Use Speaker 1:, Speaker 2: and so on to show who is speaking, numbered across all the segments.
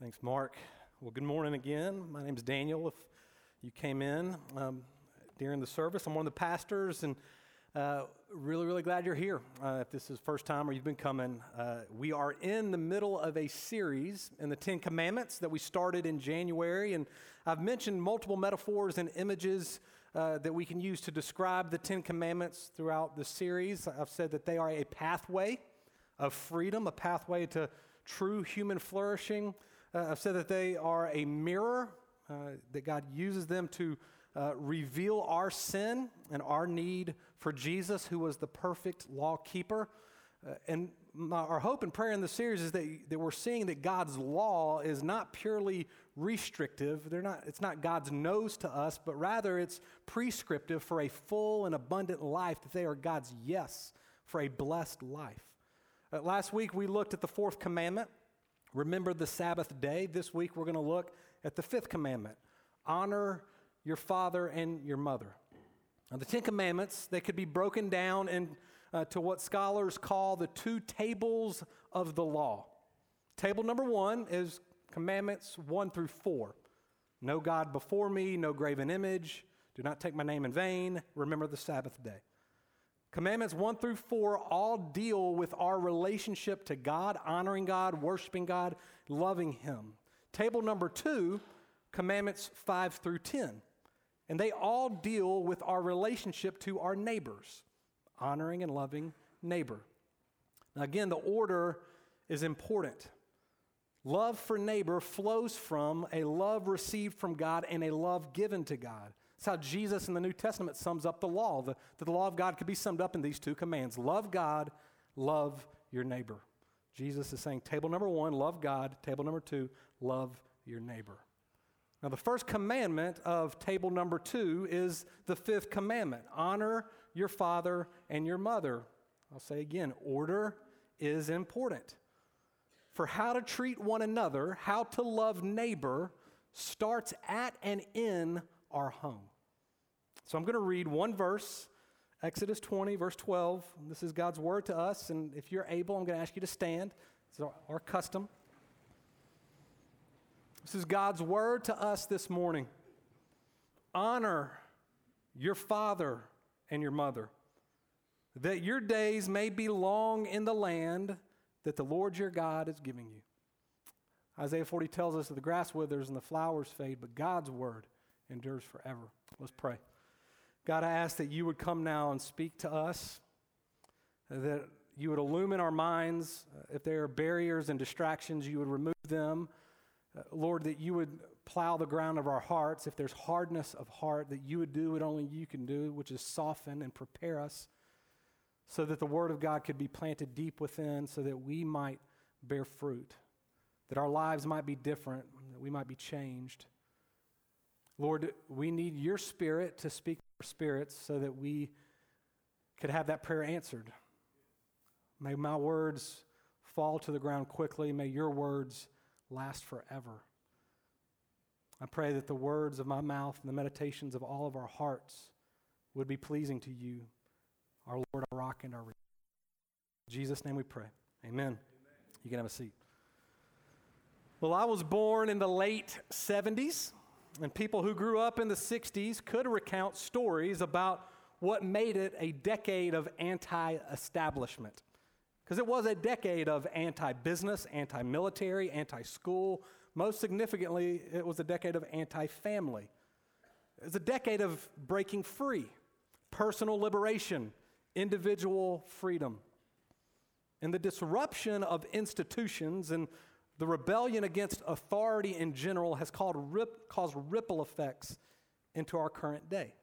Speaker 1: Thanks, Mark. Well, good morning again. My name is Daniel. If you came in um, during the service, I'm one of the pastors, and uh, really, really glad you're here. Uh, if this is first time or you've been coming, uh, we are in the middle of a series in the Ten Commandments that we started in January, and I've mentioned multiple metaphors and images. Uh, that we can use to describe the Ten Commandments throughout the series. I've said that they are a pathway of freedom, a pathway to true human flourishing. Uh, I've said that they are a mirror, uh, that God uses them to uh, reveal our sin and our need for Jesus, who was the perfect law keeper. Uh, and my, our hope and prayer in the series is that, that we're seeing that God's law is not purely restrictive. They're not, it's not God's noes to us, but rather it's prescriptive for a full and abundant life, that they are God's yes for a blessed life. Uh, last week we looked at the fourth commandment remember the Sabbath day. This week we're going to look at the fifth commandment honor your father and your mother. Now, the Ten Commandments, they could be broken down into uh, what scholars call the two tables of the law. Table number one is commandments one through four. No God before me, no graven image, do not take my name in vain, remember the Sabbath day. Commandments one through four all deal with our relationship to God, honoring God, worshiping God, loving Him. Table number two, commandments five through 10. And they all deal with our relationship to our neighbors, honoring and loving neighbor. Now, again, the order is important. Love for neighbor flows from a love received from God and a love given to God. That's how Jesus in the New Testament sums up the law. The, the law of God could be summed up in these two commands love God, love your neighbor. Jesus is saying, table number one, love God. Table number two, love your neighbor. Now, the first commandment of table number two is the fifth commandment honor your father and your mother. I'll say again, order is important. For how to treat one another, how to love neighbor, starts at and in our home. So I'm going to read one verse, Exodus 20, verse 12. This is God's word to us. And if you're able, I'm going to ask you to stand. It's our, our custom. This is God's word to us this morning. Honor your father and your mother, that your days may be long in the land that the Lord your God is giving you. Isaiah 40 tells us that the grass withers and the flowers fade, but God's word endures forever. Let's pray. God, I ask that you would come now and speak to us, that you would illumine our minds. Uh, if there are barriers and distractions, you would remove them. Uh, Lord, that you would plow the ground of our hearts. If there's hardness of heart, that you would do what only you can do, which is soften and prepare us so that the Word of God could be planted deep within, so that we might bear fruit, that our lives might be different, that we might be changed. Lord, we need your Spirit to speak spirits so that we could have that prayer answered. May my words fall to the ground quickly. May your words last forever. I pray that the words of my mouth and the meditations of all of our hearts would be pleasing to you, our Lord, our rock, and our redeemer. In Jesus' name we pray. Amen. Amen. You can have a seat. Well, I was born in the late 70s. And people who grew up in the 60s could recount stories about what made it a decade of anti establishment. Because it was a decade of anti business, anti military, anti school. Most significantly, it was a decade of anti family. It was a decade of breaking free, personal liberation, individual freedom. And the disruption of institutions and the rebellion against authority in general has rip, caused ripple effects into our current day.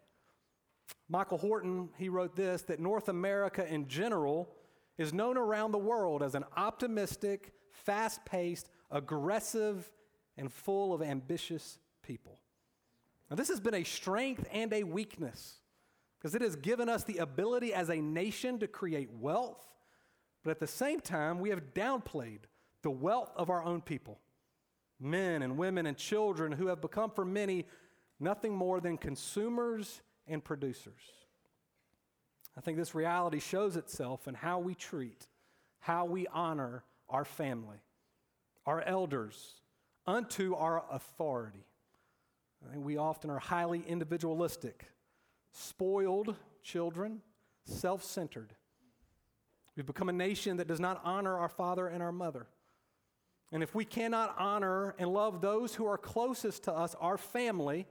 Speaker 1: Michael Horton, he wrote this that North America in general is known around the world as an optimistic, fast paced, aggressive, and full of ambitious people. Now, this has been a strength and a weakness because it has given us the ability as a nation to create wealth, but at the same time, we have downplayed the wealth of our own people, men and women and children who have become for many nothing more than consumers and producers. I think this reality shows itself in how we treat, how we honor our family, our elders, unto our authority. I think we often are highly individualistic, spoiled children, self centered. We've become a nation that does not honor our father and our mother. And if we cannot honor and love those who are closest to us, our family,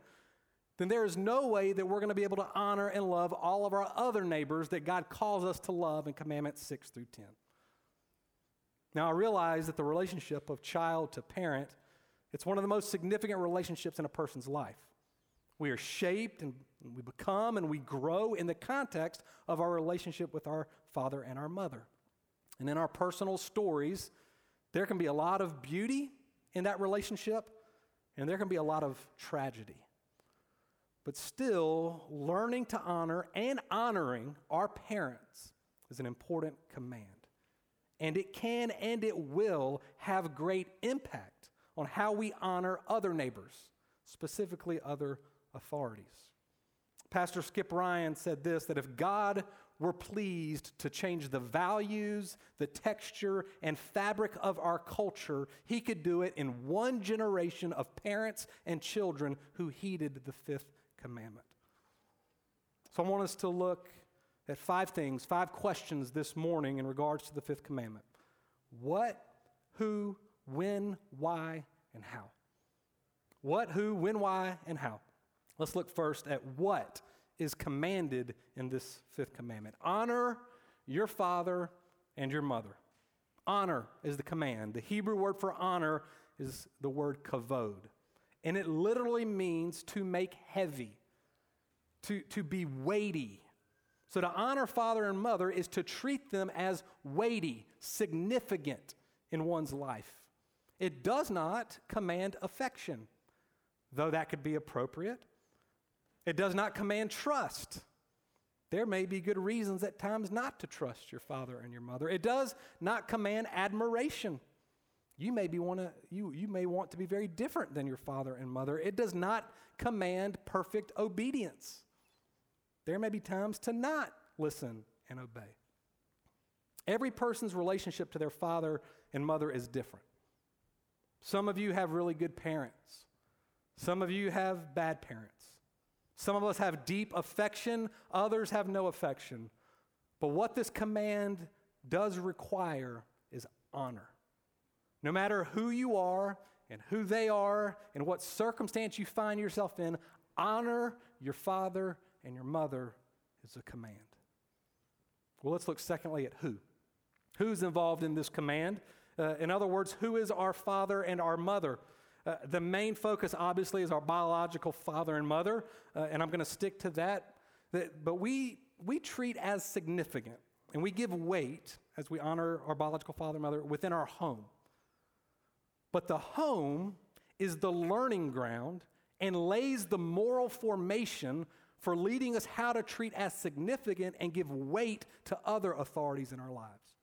Speaker 1: then there is no way that we're going to be able to honor and love all of our other neighbors that God calls us to love in Commandments 6 through 10. Now, I realize that the relationship of child to parent, it's one of the most significant relationships in a person's life. We are shaped and we become and we grow in the context of our relationship with our father and our mother. And in our personal stories, there can be a lot of beauty in that relationship, and there can be a lot of tragedy. But still, learning to honor and honoring our parents is an important command. And it can and it will have great impact on how we honor other neighbors, specifically other authorities. Pastor Skip Ryan said this that if God were pleased to change the values, the texture, and fabric of our culture, he could do it in one generation of parents and children who heeded the fifth commandment. So I want us to look at five things, five questions this morning in regards to the fifth commandment what, who, when, why, and how. What, who, when, why, and how. Let's look first at what is commanded in this fifth commandment honor your father and your mother. Honor is the command. The Hebrew word for honor is the word kavod, and it literally means to make heavy, to, to be weighty. So, to honor father and mother is to treat them as weighty, significant in one's life. It does not command affection, though that could be appropriate. It does not command trust. There may be good reasons at times not to trust your father and your mother. It does not command admiration. You may, be wanna, you, you may want to be very different than your father and mother. It does not command perfect obedience. There may be times to not listen and obey. Every person's relationship to their father and mother is different. Some of you have really good parents, some of you have bad parents. Some of us have deep affection, others have no affection. But what this command does require is honor. No matter who you are and who they are and what circumstance you find yourself in, honor your father and your mother is a command. Well, let's look secondly at who. Who's involved in this command? Uh, in other words, who is our father and our mother? Uh, the main focus, obviously, is our biological father and mother, uh, and I'm going to stick to that. But we, we treat as significant and we give weight as we honor our biological father and mother within our home. But the home is the learning ground and lays the moral formation for leading us how to treat as significant and give weight to other authorities in our lives.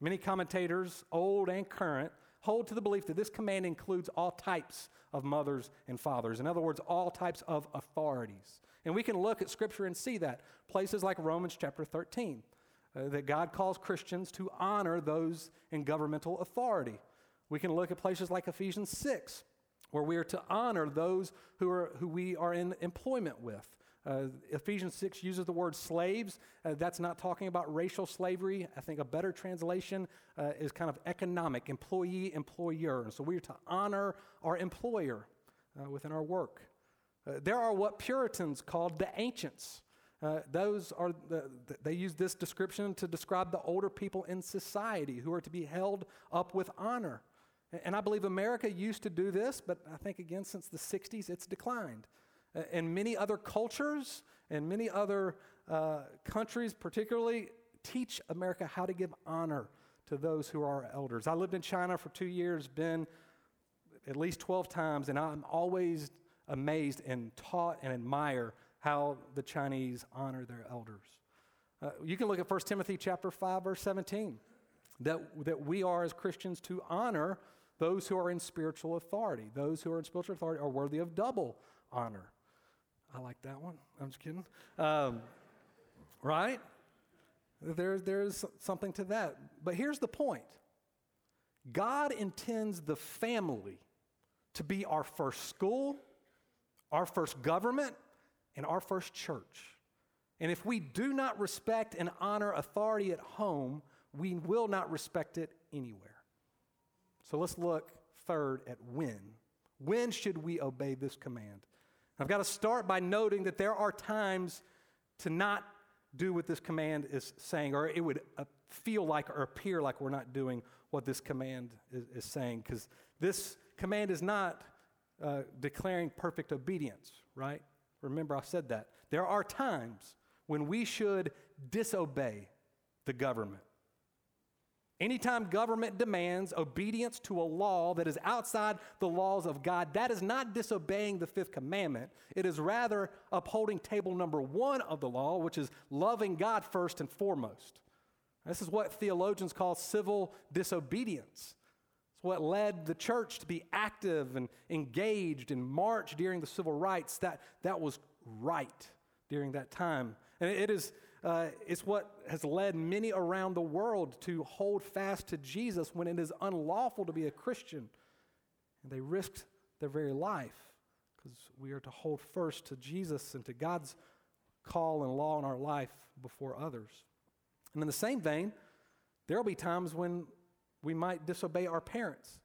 Speaker 1: Many commentators, old and current, hold to the belief that this command includes all types of mothers and fathers. In other words, all types of authorities. And we can look at Scripture and see that. Places like Romans chapter 13, uh, that God calls Christians to honor those in governmental authority. We can look at places like Ephesians 6, where we are to honor those who, are, who we are in employment with. Uh, Ephesians 6 uses the word slaves. Uh, that's not talking about racial slavery. I think a better translation uh, is kind of economic, employee, employer. And so we are to honor our employer uh, within our work. Uh, there are what Puritans called the ancients. Uh, those are the, they use this description to describe the older people in society who are to be held up with honor. And I believe America used to do this, but I think again since the 60s it's declined and many other cultures and many other uh, countries, particularly, teach America how to give honor to those who are elders. I lived in China for two years, been at least 12 times, and I'm always amazed and taught and admire how the Chinese honor their elders. Uh, you can look at 1 Timothy chapter 5, verse 17, that, that we are as Christians to honor those who are in spiritual authority. Those who are in spiritual authority are worthy of double honor. I like that one. I'm just kidding. Um, right? There, there's something to that. But here's the point God intends the family to be our first school, our first government, and our first church. And if we do not respect and honor authority at home, we will not respect it anywhere. So let's look third at when. When should we obey this command? I've got to start by noting that there are times to not do what this command is saying, or it would uh, feel like or appear like we're not doing what this command is, is saying, because this command is not uh, declaring perfect obedience, right? Remember, I said that. There are times when we should disobey the government. Anytime government demands obedience to a law that is outside the laws of God, that is not disobeying the fifth commandment. It is rather upholding table number one of the law, which is loving God first and foremost. This is what theologians call civil disobedience. It's what led the church to be active and engaged and march during the civil rights. That, that was right during that time. And it is uh, it's what has led many around the world to hold fast to Jesus when it is unlawful to be a Christian. And they risked their very life because we are to hold first to Jesus and to God's call and law in our life before others. And in the same vein, there will be times when we might disobey our parents.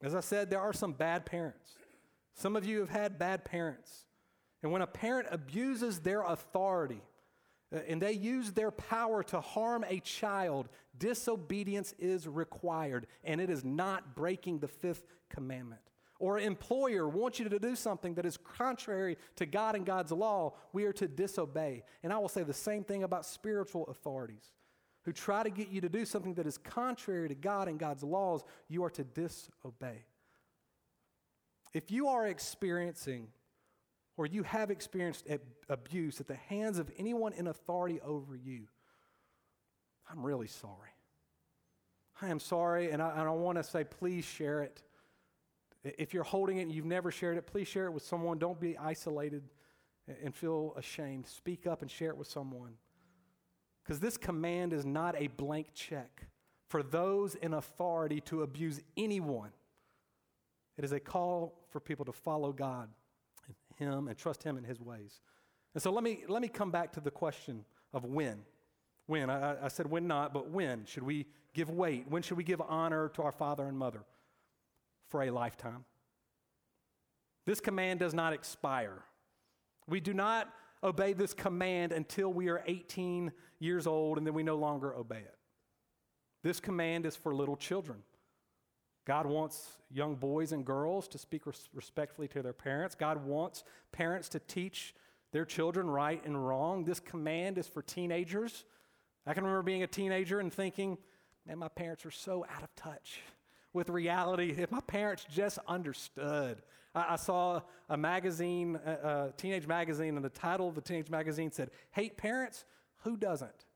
Speaker 1: As I said, there are some bad parents. Some of you have had bad parents. And when a parent abuses their authority, Uh, and they use their power to harm a child, disobedience is required, and it is not breaking the fifth commandment. Or an employer wants you to do something that is contrary to God and God's law, we are to disobey. And I will say the same thing about spiritual authorities who try to get you to do something that is contrary to God and God's laws, you are to disobey. If you are experiencing or you have experienced abuse at the hands of anyone in authority over you, I'm really sorry. I am sorry, and I, I want to say, please share it. If you're holding it and you've never shared it, please share it with someone. Don't be isolated and feel ashamed. Speak up and share it with someone. Because this command is not a blank check for those in authority to abuse anyone. It is a call for people to follow God him and trust Him in His ways. And so let me, let me come back to the question of when. When? I, I said when not, but when should we give weight? When should we give honor to our father and mother? For a lifetime. This command does not expire. We do not obey this command until we are 18 years old and then we no longer obey it. This command is for little children. God wants young boys and girls to speak res- respectfully to their parents. God wants parents to teach their children right and wrong. This command is for teenagers. I can remember being a teenager and thinking, man, my parents are so out of touch with reality. If my parents just understood. I, I saw a magazine, a, a teenage magazine, and the title of the teenage magazine said, Hate Parents? Who doesn't?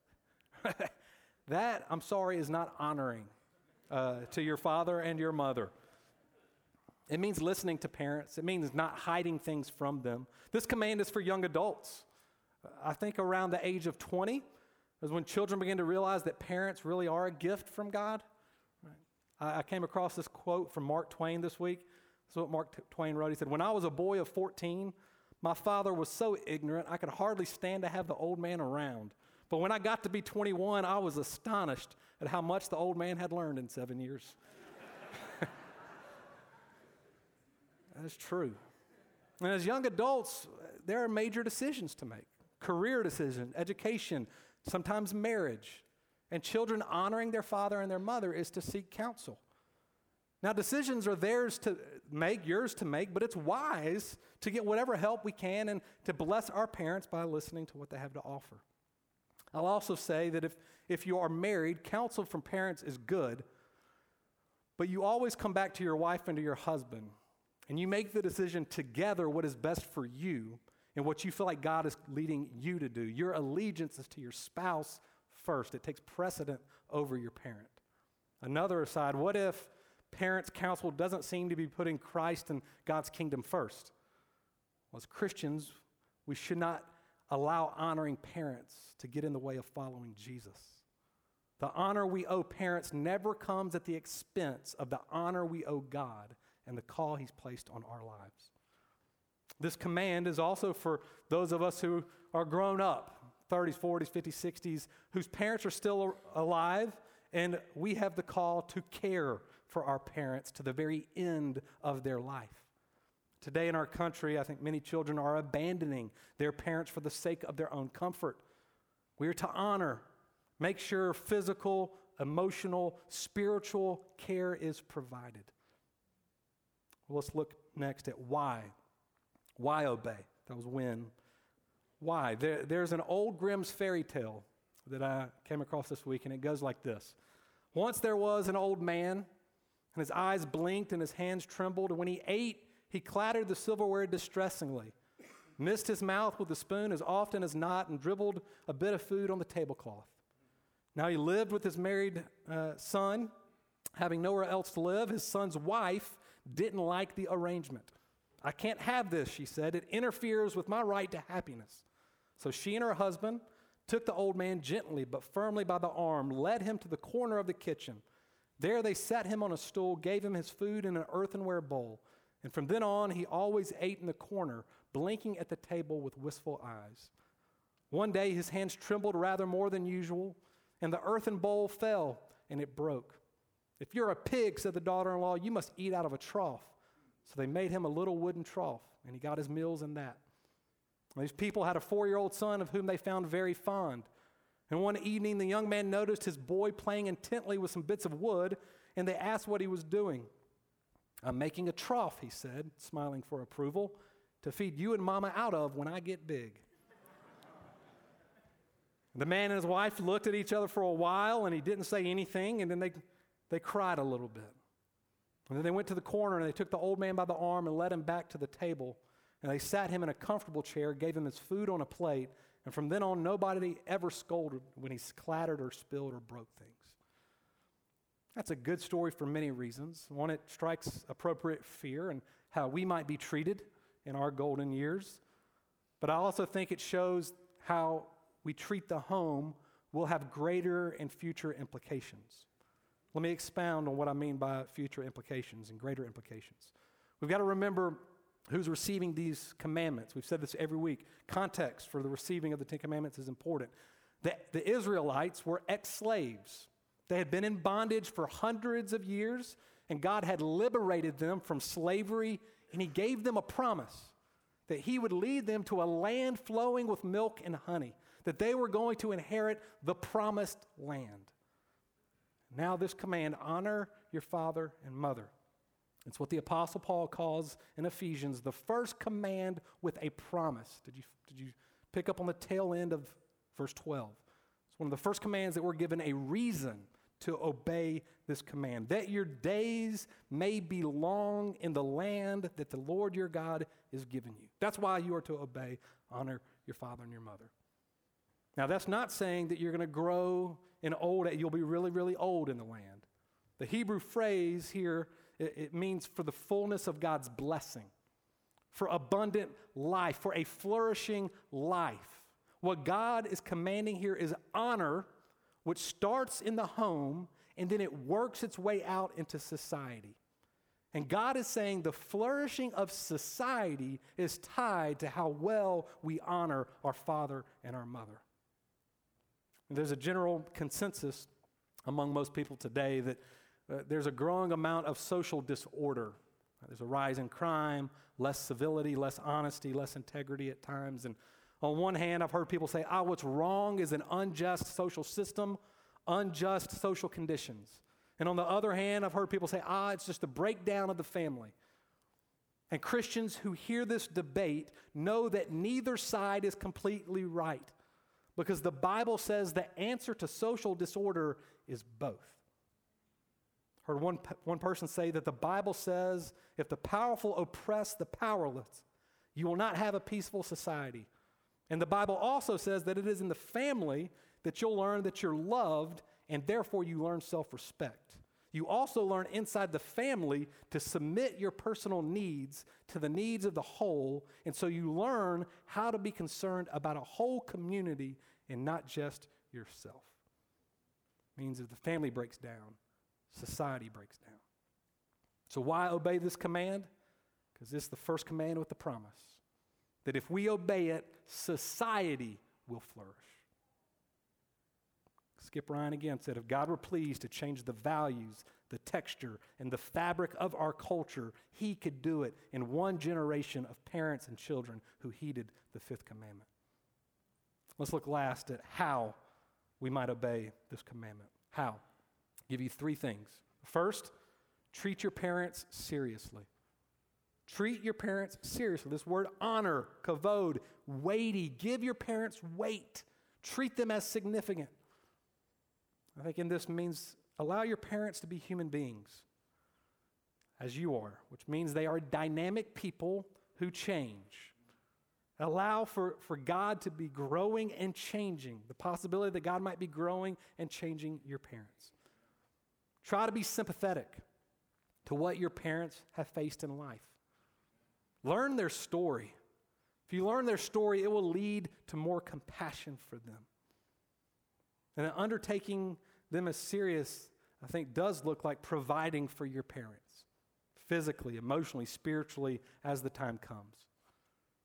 Speaker 1: that, I'm sorry, is not honoring uh, to your father and your mother. It means listening to parents. It means not hiding things from them. This command is for young adults. I think around the age of 20 is when children begin to realize that parents really are a gift from God. I, I came across this quote from Mark Twain this week. This is what Mark Twain wrote. He said, When I was a boy of 14, my father was so ignorant I could hardly stand to have the old man around. But when I got to be 21, I was astonished at how much the old man had learned in seven years. That's true. And as young adults, there are major decisions to make career decision, education, sometimes marriage. And children honoring their father and their mother is to seek counsel. Now, decisions are theirs to make, yours to make, but it's wise to get whatever help we can and to bless our parents by listening to what they have to offer. I'll also say that if, if you are married, counsel from parents is good, but you always come back to your wife and to your husband, and you make the decision together what is best for you and what you feel like God is leading you to do. Your allegiance is to your spouse first, it takes precedent over your parent. Another aside, what if parents' counsel doesn't seem to be putting Christ and God's kingdom first? Well, as Christians, we should not allow honoring parents to get in the way of following Jesus. The honor we owe parents never comes at the expense of the honor we owe God and the call He's placed on our lives. This command is also for those of us who are grown up 30s, 40s, 50s, 60s, whose parents are still alive, and we have the call to care for our parents to the very end of their life. Today in our country, I think many children are abandoning their parents for the sake of their own comfort. We are to honor, make sure physical, emotional, spiritual care is provided. Well, let's look next at why. Why obey? That was when. Why? There, there's an old Grimm's fairy tale that I came across this week, and it goes like this Once there was an old man, and his eyes blinked and his hands trembled, and when he ate, he clattered the silverware distressingly, missed his mouth with the spoon as often as not, and dribbled a bit of food on the tablecloth. Now he lived with his married uh, son, having nowhere else to live. His son's wife didn't like the arrangement. I can't have this, she said. It interferes with my right to happiness. So she and her husband took the old man gently but firmly by the arm, led him to the corner of the kitchen. There they set him on a stool, gave him his food in an earthenware bowl. And from then on, he always ate in the corner, blinking at the table with wistful eyes. One day, his hands trembled rather more than usual, and the earthen bowl fell and it broke. If you're a pig, said the daughter in law, you must eat out of a trough. So they made him a little wooden trough, and he got his meals in that. These people had a four year old son of whom they found very fond. And one evening, the young man noticed his boy playing intently with some bits of wood, and they asked what he was doing. I'm making a trough, he said, smiling for approval, to feed you and mama out of when I get big. the man and his wife looked at each other for a while, and he didn't say anything, and then they, they cried a little bit. And then they went to the corner and they took the old man by the arm and led him back to the table. And they sat him in a comfortable chair, gave him his food on a plate, and from then on, nobody ever scolded when he clattered or spilled or broke things. That's a good story for many reasons. One, it strikes appropriate fear and how we might be treated in our golden years. But I also think it shows how we treat the home will have greater and future implications. Let me expound on what I mean by future implications and greater implications. We've got to remember who's receiving these commandments. We've said this every week. Context for the receiving of the Ten Commandments is important. The, the Israelites were ex slaves, they had been in bondage for hundreds of years, and God had liberated them from slavery, and He gave them a promise that He would lead them to a land flowing with milk and honey, that they were going to inherit the promised land. Now, this command honor your father and mother. It's what the Apostle Paul calls in Ephesians the first command with a promise. Did you, did you pick up on the tail end of verse 12? It's one of the first commands that we're given a reason to obey this command that your days may be long in the land that the Lord your God is giving you. That's why you are to obey, honor your father and your mother. Now, that's not saying that you're going to grow in old, you'll be really, really old in the land. The Hebrew phrase here it, it means for the fullness of God's blessing, for abundant life, for a flourishing life. What God is commanding here is honor, which starts in the home and then it works its way out into society. And God is saying the flourishing of society is tied to how well we honor our father and our mother. And there's a general consensus among most people today that uh, there's a growing amount of social disorder. There's a rise in crime, less civility, less honesty, less integrity at times. And on one hand, I've heard people say, ah, what's wrong is an unjust social system, unjust social conditions. And on the other hand, I've heard people say, ah, it's just a breakdown of the family. And Christians who hear this debate know that neither side is completely right because the Bible says the answer to social disorder is both. Heard one, one person say that the Bible says if the powerful oppress the powerless, you will not have a peaceful society. And the Bible also says that it is in the family that you'll learn that you're loved and therefore you learn self respect. You also learn inside the family to submit your personal needs to the needs of the whole. And so you learn how to be concerned about a whole community and not just yourself. Means if the family breaks down, society breaks down. So, why obey this command? Because this is the first command with the promise that if we obey it, society will flourish. Skip Ryan again said, If God were pleased to change the values, the texture, and the fabric of our culture, he could do it in one generation of parents and children who heeded the fifth commandment. Let's look last at how we might obey this commandment. How? I'll give you three things. First, treat your parents seriously. Treat your parents seriously. This word honor, kavod, weighty. Give your parents weight. Treat them as significant. I think in this means allow your parents to be human beings as you are, which means they are dynamic people who change. Allow for, for God to be growing and changing, the possibility that God might be growing and changing your parents. Try to be sympathetic to what your parents have faced in life. Learn their story. If you learn their story, it will lead to more compassion for them. And undertaking them as serious, I think, does look like providing for your parents physically, emotionally, spiritually as the time comes.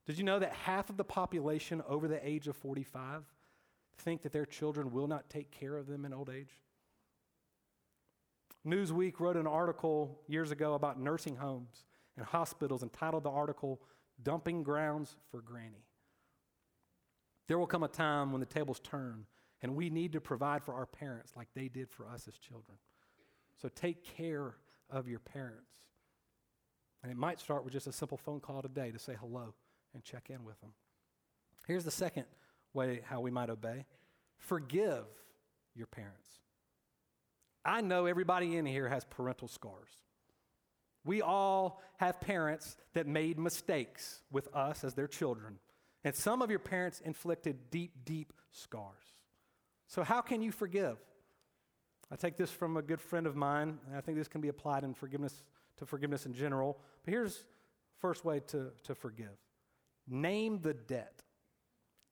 Speaker 1: Did you know that half of the population over the age of 45 think that their children will not take care of them in old age? Newsweek wrote an article years ago about nursing homes and hospitals entitled the article, Dumping Grounds for Granny. There will come a time when the tables turn and we need to provide for our parents like they did for us as children. So take care of your parents. And it might start with just a simple phone call today to say hello and check in with them. Here's the second way how we might obey forgive your parents. I know everybody in here has parental scars. We all have parents that made mistakes with us as their children. And some of your parents inflicted deep, deep scars. So, how can you forgive? I take this from a good friend of mine, and I think this can be applied in forgiveness to forgiveness in general. But here's first way to, to forgive Name the debt.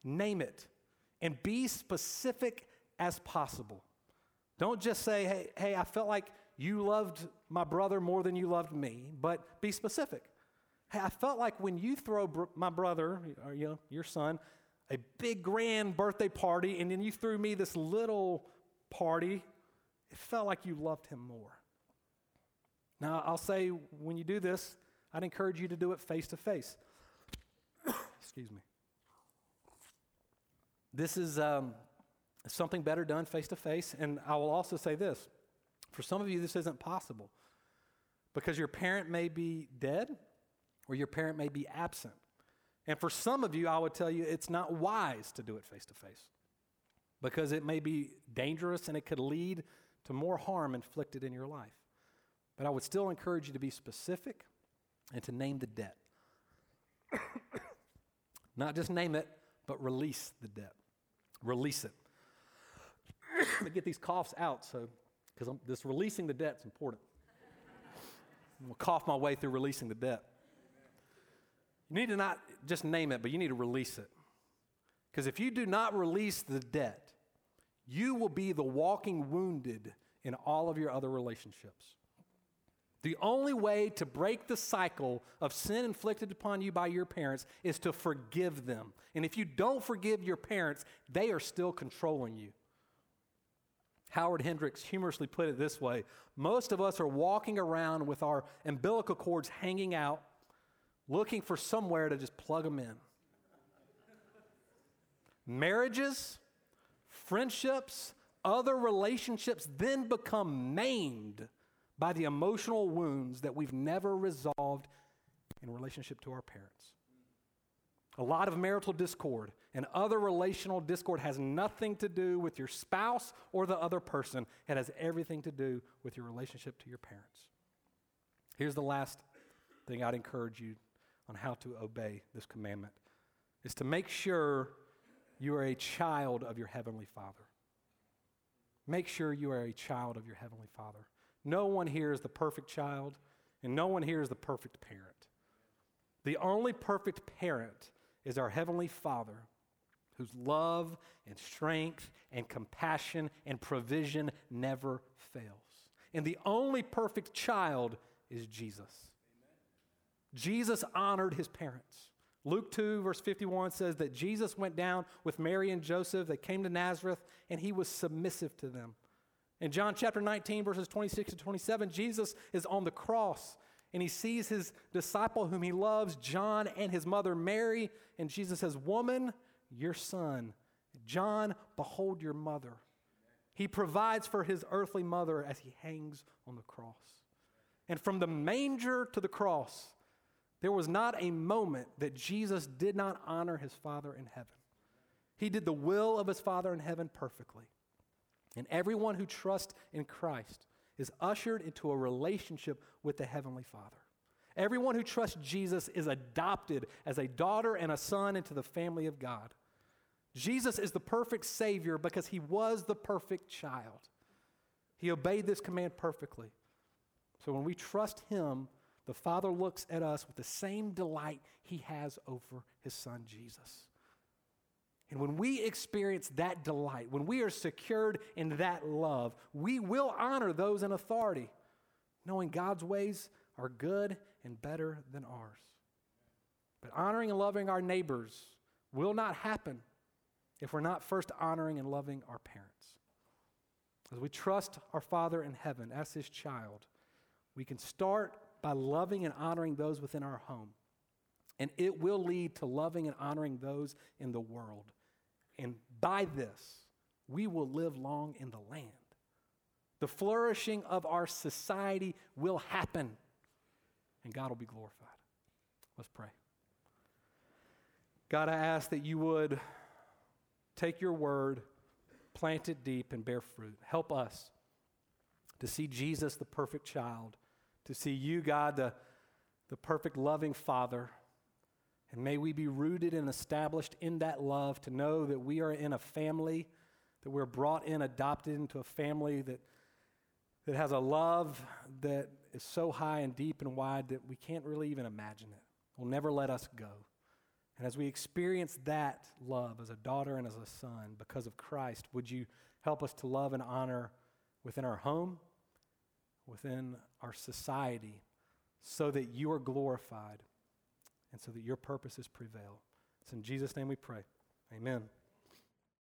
Speaker 1: Name it. And be specific as possible. Don't just say, hey, hey, I felt like you loved my brother more than you loved me, but be specific. Hey, I felt like when you throw br- my brother, or you know, your son, a big grand birthday party, and then you threw me this little party, it felt like you loved him more. Now, I'll say when you do this, I'd encourage you to do it face to face. Excuse me. This is um, something better done face to face. And I will also say this for some of you, this isn't possible because your parent may be dead or your parent may be absent. And for some of you, I would tell you it's not wise to do it face to face because it may be dangerous and it could lead to more harm inflicted in your life. But I would still encourage you to be specific and to name the debt. Not just name it, but release the debt. Release it. Get these coughs out, so because this releasing the debt is important. I'm gonna cough my way through releasing the debt. You need to not just name it, but you need to release it. Because if you do not release the debt, you will be the walking wounded in all of your other relationships. The only way to break the cycle of sin inflicted upon you by your parents is to forgive them. And if you don't forgive your parents, they are still controlling you. Howard Hendricks humorously put it this way Most of us are walking around with our umbilical cords hanging out, looking for somewhere to just plug them in. Marriages, friendships, other relationships then become maimed by the emotional wounds that we've never resolved in relationship to our parents. A lot of marital discord and other relational discord has nothing to do with your spouse or the other person. It has everything to do with your relationship to your parents. Here's the last thing I'd encourage you on how to obey this commandment is to make sure you are a child of your heavenly Father. Make sure you are a child of your heavenly Father. No one here is the perfect child, and no one here is the perfect parent. The only perfect parent is our Heavenly Father, whose love and strength and compassion and provision never fails. And the only perfect child is Jesus. Amen. Jesus honored his parents. Luke 2, verse 51 says that Jesus went down with Mary and Joseph. They came to Nazareth, and he was submissive to them. In John chapter 19, verses 26 to 27, Jesus is on the cross, and he sees his disciple whom he loves, John, and his mother Mary. And Jesus says, Woman, your son. John, behold your mother. He provides for his earthly mother as he hangs on the cross. And from the manger to the cross, there was not a moment that Jesus did not honor his Father in heaven. He did the will of his Father in heaven perfectly. And everyone who trusts in Christ is ushered into a relationship with the Heavenly Father. Everyone who trusts Jesus is adopted as a daughter and a son into the family of God. Jesus is the perfect Savior because he was the perfect child. He obeyed this command perfectly. So when we trust him, the Father looks at us with the same delight he has over his Son, Jesus. And when we experience that delight, when we are secured in that love, we will honor those in authority, knowing God's ways are good and better than ours. But honoring and loving our neighbors will not happen if we're not first honoring and loving our parents. As we trust our Father in heaven as his child, we can start by loving and honoring those within our home. And it will lead to loving and honoring those in the world. And by this, we will live long in the land. The flourishing of our society will happen, and God will be glorified. Let's pray. God, I ask that you would take your word, plant it deep, and bear fruit. Help us to see Jesus, the perfect child, to see you, God, the, the perfect loving Father. And may we be rooted and established in that love to know that we are in a family, that we're brought in, adopted into a family that, that has a love that is so high and deep and wide that we can't really even imagine it. Will never let us go. And as we experience that love as a daughter and as a son because of Christ, would you help us to love and honor within our home, within our society, so that you are glorified and so that your purposes prevail? It's in Jesus' name we pray. Amen.